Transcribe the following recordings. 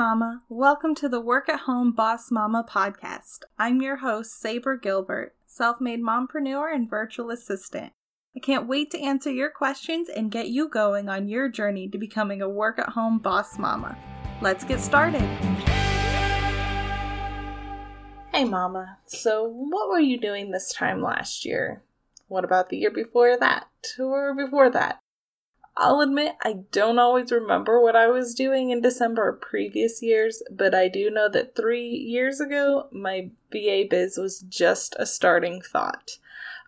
Mama. Welcome to the Work at Home Boss Mama podcast. I'm your host, Sabra Gilbert, self made mompreneur and virtual assistant. I can't wait to answer your questions and get you going on your journey to becoming a work at home boss mama. Let's get started. Hey, Mama. So, what were you doing this time last year? What about the year before that? Or before that? I'll admit I don't always remember what I was doing in December of previous years, but I do know that three years ago, my VA biz was just a starting thought.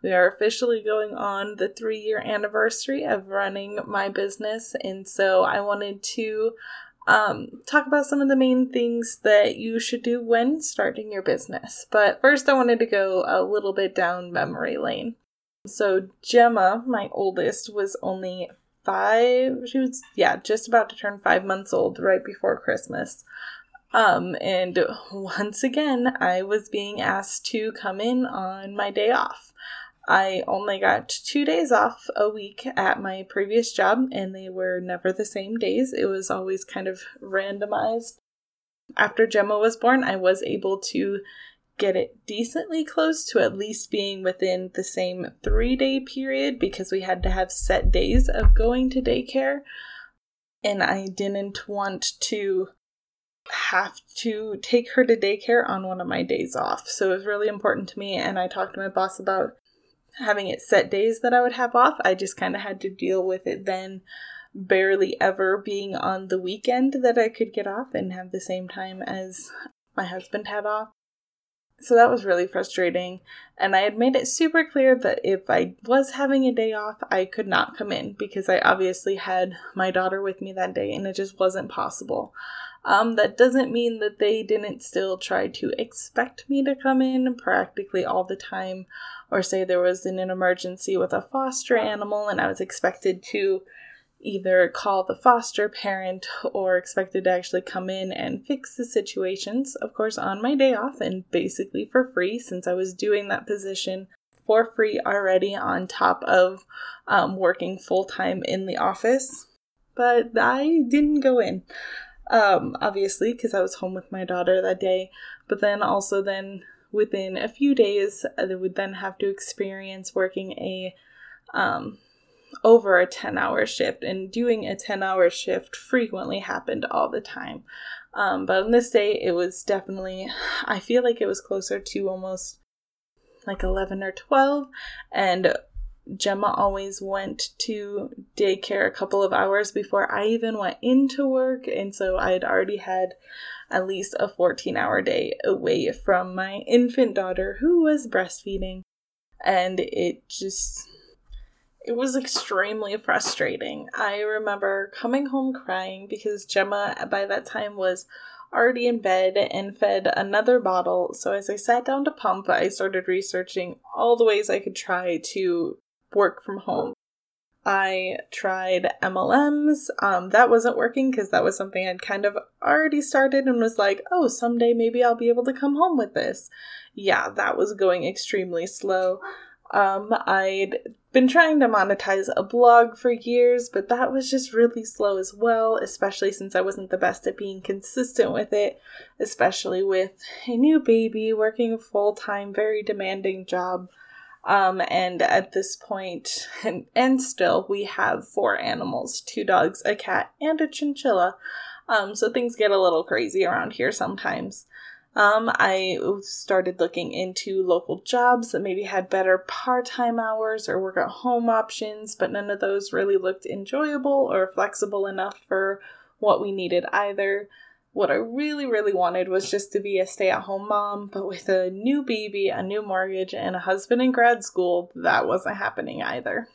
We are officially going on the three year anniversary of running my business, and so I wanted to um, talk about some of the main things that you should do when starting your business. But first, I wanted to go a little bit down memory lane. So, Gemma, my oldest, was only five. She was, yeah, just about to turn five months old right before Christmas. Um, and once again, I was being asked to come in on my day off. I only got two days off a week at my previous job, and they were never the same days. It was always kind of randomized. After Gemma was born, I was able to get it decently close to at least being within the same three day period because we had to have set days of going to daycare. And I didn't want to have to take her to daycare on one of my days off. So it was really important to me. And I talked to my boss about having it set days that I would have off. I just kind of had to deal with it then barely ever being on the weekend that I could get off and have the same time as my husband had off. So that was really frustrating. And I had made it super clear that if I was having a day off, I could not come in because I obviously had my daughter with me that day and it just wasn't possible. Um, that doesn't mean that they didn't still try to expect me to come in practically all the time, or say there was an emergency with a foster animal and I was expected to either call the foster parent or expected to actually come in and fix the situations, of course, on my day off and basically for free since I was doing that position for free already on top of um, working full time in the office. But I didn't go in, um, obviously, because I was home with my daughter that day. But then also, then within a few days, I would then have to experience working a um, over a 10 hour shift, and doing a 10 hour shift frequently happened all the time. Um, but on this day, it was definitely, I feel like it was closer to almost like 11 or 12, and Gemma always went to daycare a couple of hours before I even went into work, and so I had already had at least a 14 hour day away from my infant daughter who was breastfeeding. And it just it was extremely frustrating. I remember coming home crying because Gemma, by that time, was already in bed and fed another bottle. So, as I sat down to pump, I started researching all the ways I could try to work from home. I tried MLMs. Um, that wasn't working because that was something I'd kind of already started and was like, oh, someday maybe I'll be able to come home with this. Yeah, that was going extremely slow. Um, I'd been trying to monetize a blog for years, but that was just really slow as well, especially since I wasn't the best at being consistent with it, especially with a new baby, working a full time, very demanding job. Um, and at this point, and, and still, we have four animals two dogs, a cat, and a chinchilla. Um, so things get a little crazy around here sometimes. Um, I started looking into local jobs that maybe had better part time hours or work at home options, but none of those really looked enjoyable or flexible enough for what we needed either. What I really, really wanted was just to be a stay at home mom, but with a new baby, a new mortgage, and a husband in grad school, that wasn't happening either.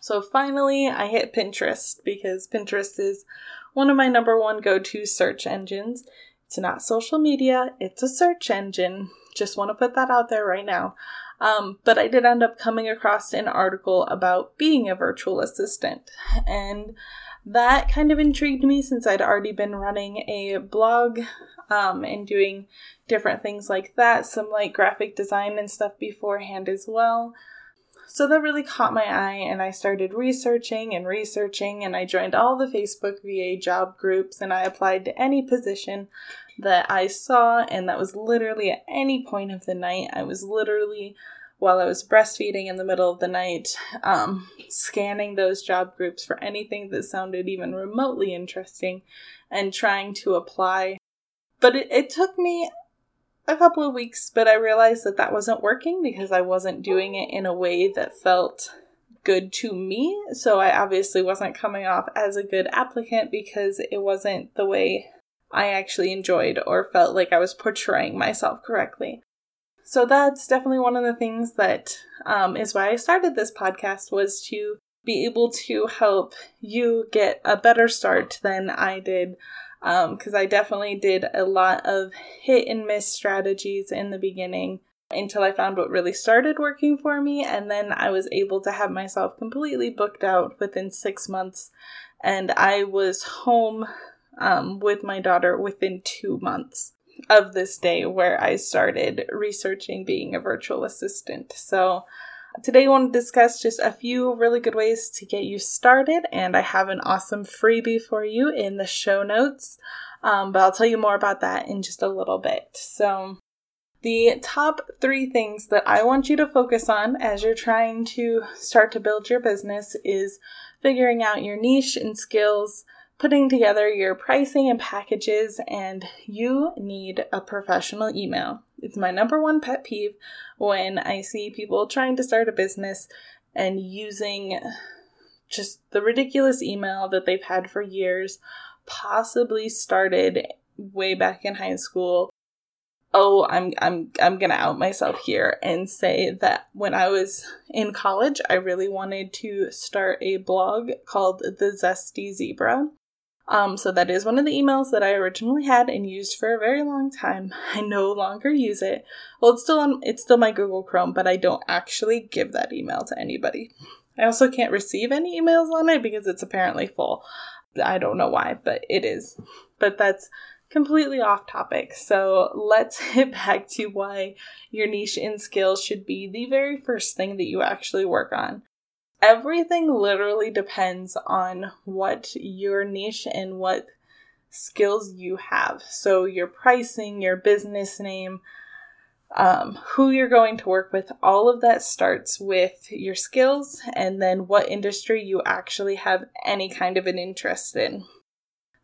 So finally, I hit Pinterest because Pinterest is one of my number one go to search engines. It's not social media, it's a search engine. Just want to put that out there right now. Um, but I did end up coming across an article about being a virtual assistant. And that kind of intrigued me since I'd already been running a blog um, and doing different things like that, some like graphic design and stuff beforehand as well. So that really caught my eye, and I started researching and researching, and I joined all the Facebook VA job groups, and I applied to any position that I saw, and that was literally at any point of the night. I was literally, while I was breastfeeding in the middle of the night, um, scanning those job groups for anything that sounded even remotely interesting and trying to apply. But it, it took me a couple of weeks, but I realized that that wasn't working because I wasn't doing it in a way that felt good to me. So I obviously wasn't coming off as a good applicant because it wasn't the way I actually enjoyed or felt like I was portraying myself correctly. So that's definitely one of the things that um, is why I started this podcast was to be able to help you get a better start than I did because um, I definitely did a lot of hit and miss strategies in the beginning until I found what really started working for me, and then I was able to have myself completely booked out within six months, and I was home um, with my daughter within two months of this day where I started researching being a virtual assistant. So Today, I want to discuss just a few really good ways to get you started, and I have an awesome freebie for you in the show notes. Um, but I'll tell you more about that in just a little bit. So, the top three things that I want you to focus on as you're trying to start to build your business is figuring out your niche and skills, putting together your pricing and packages, and you need a professional email. It's my number one pet peeve when I see people trying to start a business and using just the ridiculous email that they've had for years, possibly started way back in high school. Oh, I'm I'm I'm going to out myself here and say that when I was in college, I really wanted to start a blog called The Zesty Zebra. Um, so that is one of the emails that I originally had and used for a very long time. I no longer use it. Well, it's still on. It's still my Google Chrome, but I don't actually give that email to anybody. I also can't receive any emails on it because it's apparently full. I don't know why, but it is. But that's completely off topic. So let's hit back to why your niche and skills should be the very first thing that you actually work on everything literally depends on what your niche and what skills you have. So, your pricing, your business name, um, who you're going to work with, all of that starts with your skills and then what industry you actually have any kind of an interest in.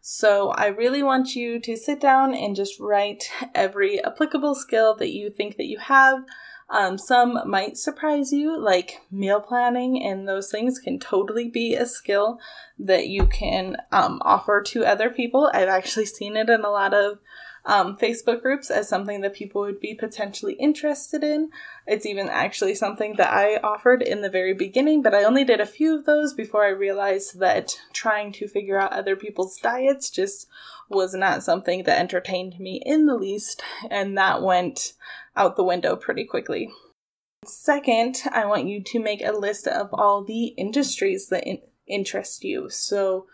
So, I really want you to sit down and just write every applicable skill that you think that you have um, some might surprise you, like meal planning, and those things can totally be a skill that you can um, offer to other people. I've actually seen it in a lot of um, Facebook groups as something that people would be potentially interested in. It's even actually something that I offered in the very beginning, but I only did a few of those before I realized that trying to figure out other people's diets just was not something that entertained me in the least, and that went out the window pretty quickly. Second, I want you to make a list of all the industries that in- interest you. So,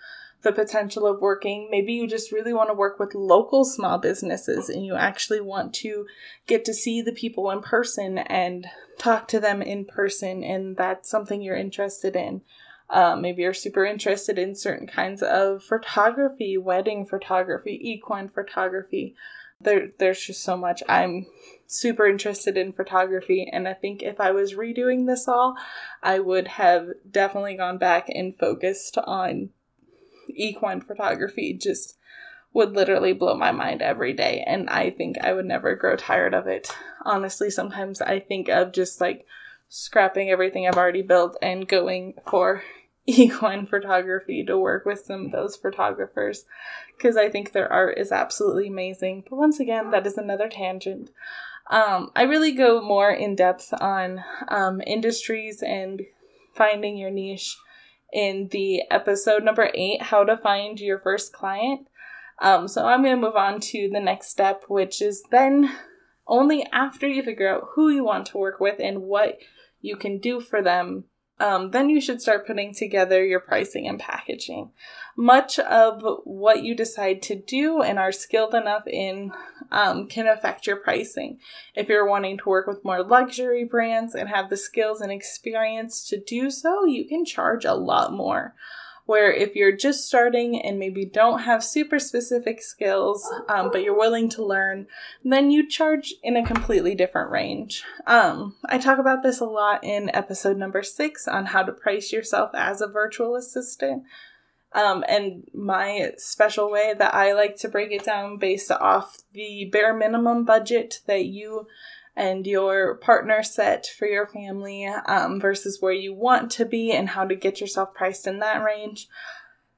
the potential of working, maybe you just really want to work with local small businesses and you actually want to get to see the people in person and talk to them in person, and that's something you're interested in. Uh, maybe you're super interested in certain kinds of photography, wedding photography, equine photography. There, there's just so much. I'm super interested in photography, and I think if I was redoing this all, I would have definitely gone back and focused on equine photography. Just would literally blow my mind every day, and I think I would never grow tired of it. Honestly, sometimes I think of just like scrapping everything I've already built and going for equine photography to work with some of those photographers because I think their art is absolutely amazing. But once again, that is another tangent. Um, I really go more in depth on um, industries and finding your niche in the episode number eight, How to Find Your First Client. Um, so I'm going to move on to the next step, which is then only after you figure out who you want to work with and what you can do for them um, then you should start putting together your pricing and packaging. Much of what you decide to do and are skilled enough in um, can affect your pricing. If you're wanting to work with more luxury brands and have the skills and experience to do so, you can charge a lot more where if you're just starting and maybe don't have super specific skills, um, but you're willing to learn, then you charge in a completely different range. Um, I talk about this a lot in episode number six on how to price yourself as a virtual assistant. Um, and my special way that I like to break it down based off the bare minimum budget that you and your partner set for your family um, versus where you want to be and how to get yourself priced in that range.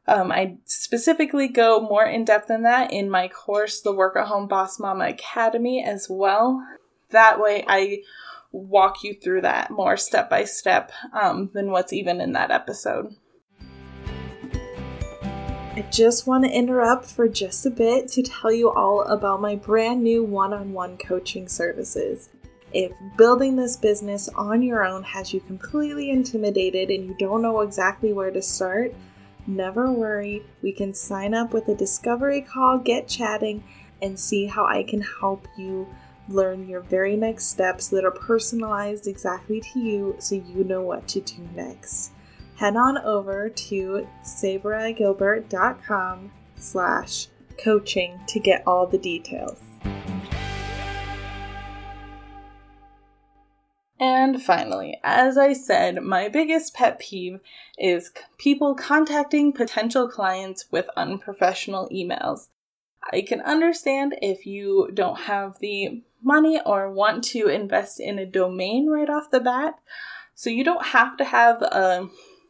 Um, I specifically go more in depth than that in my course, the Work at Home Boss Mama Academy, as well. That way, I walk you through that more step by step um, than what's even in that episode. I just want to interrupt for just a bit to tell you all about my brand new one on one coaching services. If building this business on your own has you completely intimidated and you don't know exactly where to start, never worry. We can sign up with a discovery call, get chatting, and see how I can help you learn your very next steps that are personalized exactly to you so you know what to do next head on over to sabragilbert.com slash coaching to get all the details. And finally, as I said, my biggest pet peeve is people contacting potential clients with unprofessional emails. I can understand if you don't have the money or want to invest in a domain right off the bat. So you don't have to have a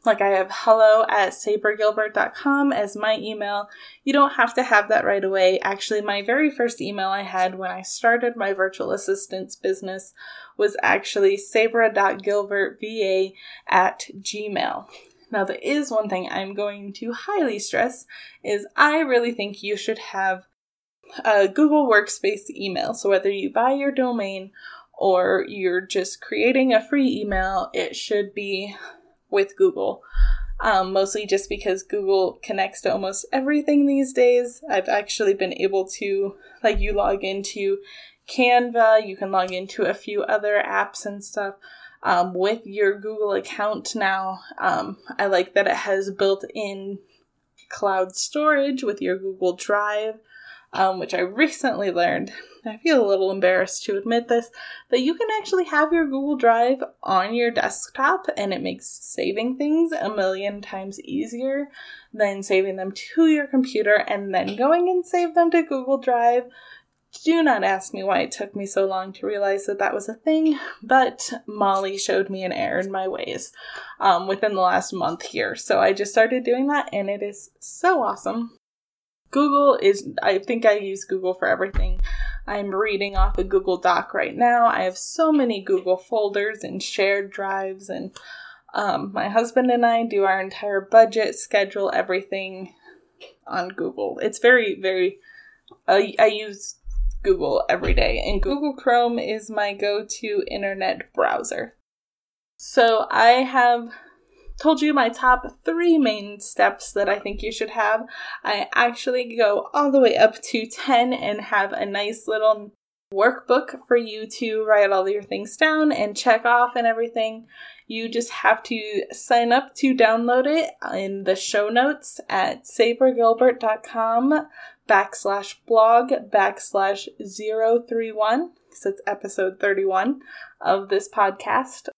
like I have hello at sabragilbert.com as my email. You don't have to have that right away. Actually, my very first email I had when I started my virtual assistance business was actually sabra.gilbertva at gmail. Now, there is one thing I'm going to highly stress is I really think you should have a Google Workspace email. So whether you buy your domain or you're just creating a free email, it should be with Google. Um, mostly just because Google connects to almost everything these days. I've actually been able to, like, you log into Canva, you can log into a few other apps and stuff um, with your Google account now. Um, I like that it has built in cloud storage with your Google Drive um, which I recently learned. I feel a little embarrassed to admit this, that you can actually have your Google Drive on your desktop and it makes saving things a million times easier than saving them to your computer and then going and save them to Google Drive. Do not ask me why it took me so long to realize that that was a thing, but Molly showed me an error in my ways um, within the last month here. So I just started doing that and it is so awesome. Google is, I think I use Google for everything. I'm reading off a Google Doc right now. I have so many Google folders and shared drives, and um, my husband and I do our entire budget, schedule, everything on Google. It's very, very, I use Google every day, and Google Chrome is my go to internet browser. So I have told you my top three main steps that I think you should have. I actually go all the way up to 10 and have a nice little workbook for you to write all your things down and check off and everything. You just have to sign up to download it in the show notes at sabragilbert.com backslash blog backslash 031 because it's episode 31 of this podcast.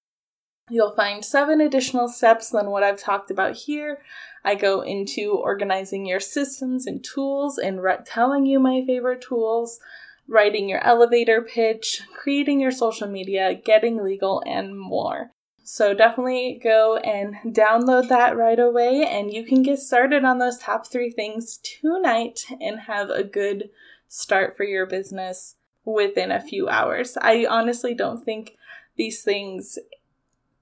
You'll find seven additional steps than what I've talked about here. I go into organizing your systems and tools and re- telling you my favorite tools, writing your elevator pitch, creating your social media, getting legal, and more. So definitely go and download that right away, and you can get started on those top three things tonight and have a good start for your business within a few hours. I honestly don't think these things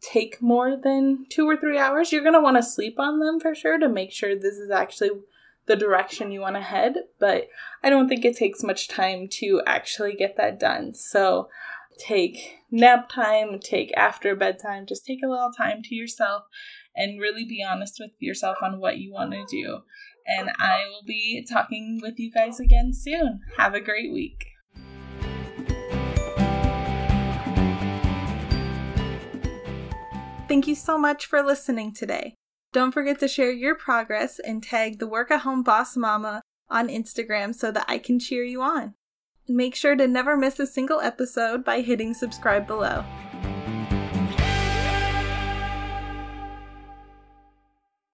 take more than two or three hours. You're going to want to sleep on them for sure to make sure this is actually the direction you want to head, but I don't think it takes much time to actually get that done. So take nap time, take after bedtime, just take a little time to yourself and really be honest with yourself on what you want to do. And I will be talking with you guys again soon. Have a great week. Thank you so much for listening today. Don't forget to share your progress and tag the Work at Home Boss Mama on Instagram so that I can cheer you on. Make sure to never miss a single episode by hitting subscribe below.